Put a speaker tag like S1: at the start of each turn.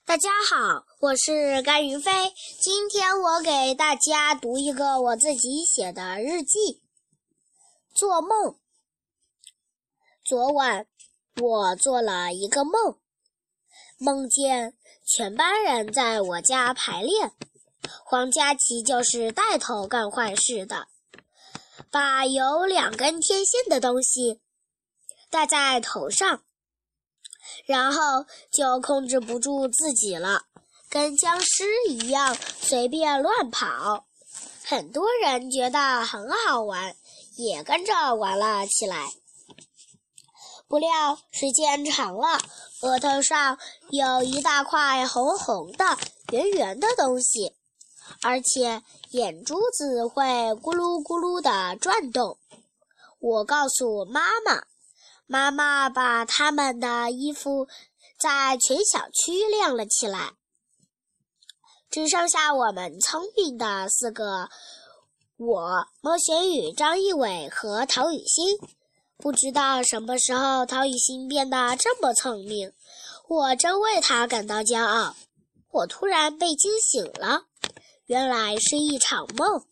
S1: 大家好，我是甘云飞。今天我给大家读一个我自己写的日记。做梦。昨晚我做了一个梦，梦见全班人在我家排练，黄佳琪就是带头干坏事的，把有两根天线的东西戴在头上。然后就控制不住自己了，跟僵尸一样随便乱跑。很多人觉得很好玩，也跟着玩了起来。不料时间长了，额头上有一大块红红的、圆圆的东西，而且眼珠子会咕噜咕噜地转动。我告诉妈妈。妈妈把他们的衣服在全小区晾了起来，只剩下我们聪明的四个：我、孟玄宇、张一伟和陶雨欣。不知道什么时候陶雨欣变得这么聪明，我真为他感到骄傲。我突然被惊醒了，原来是一场梦。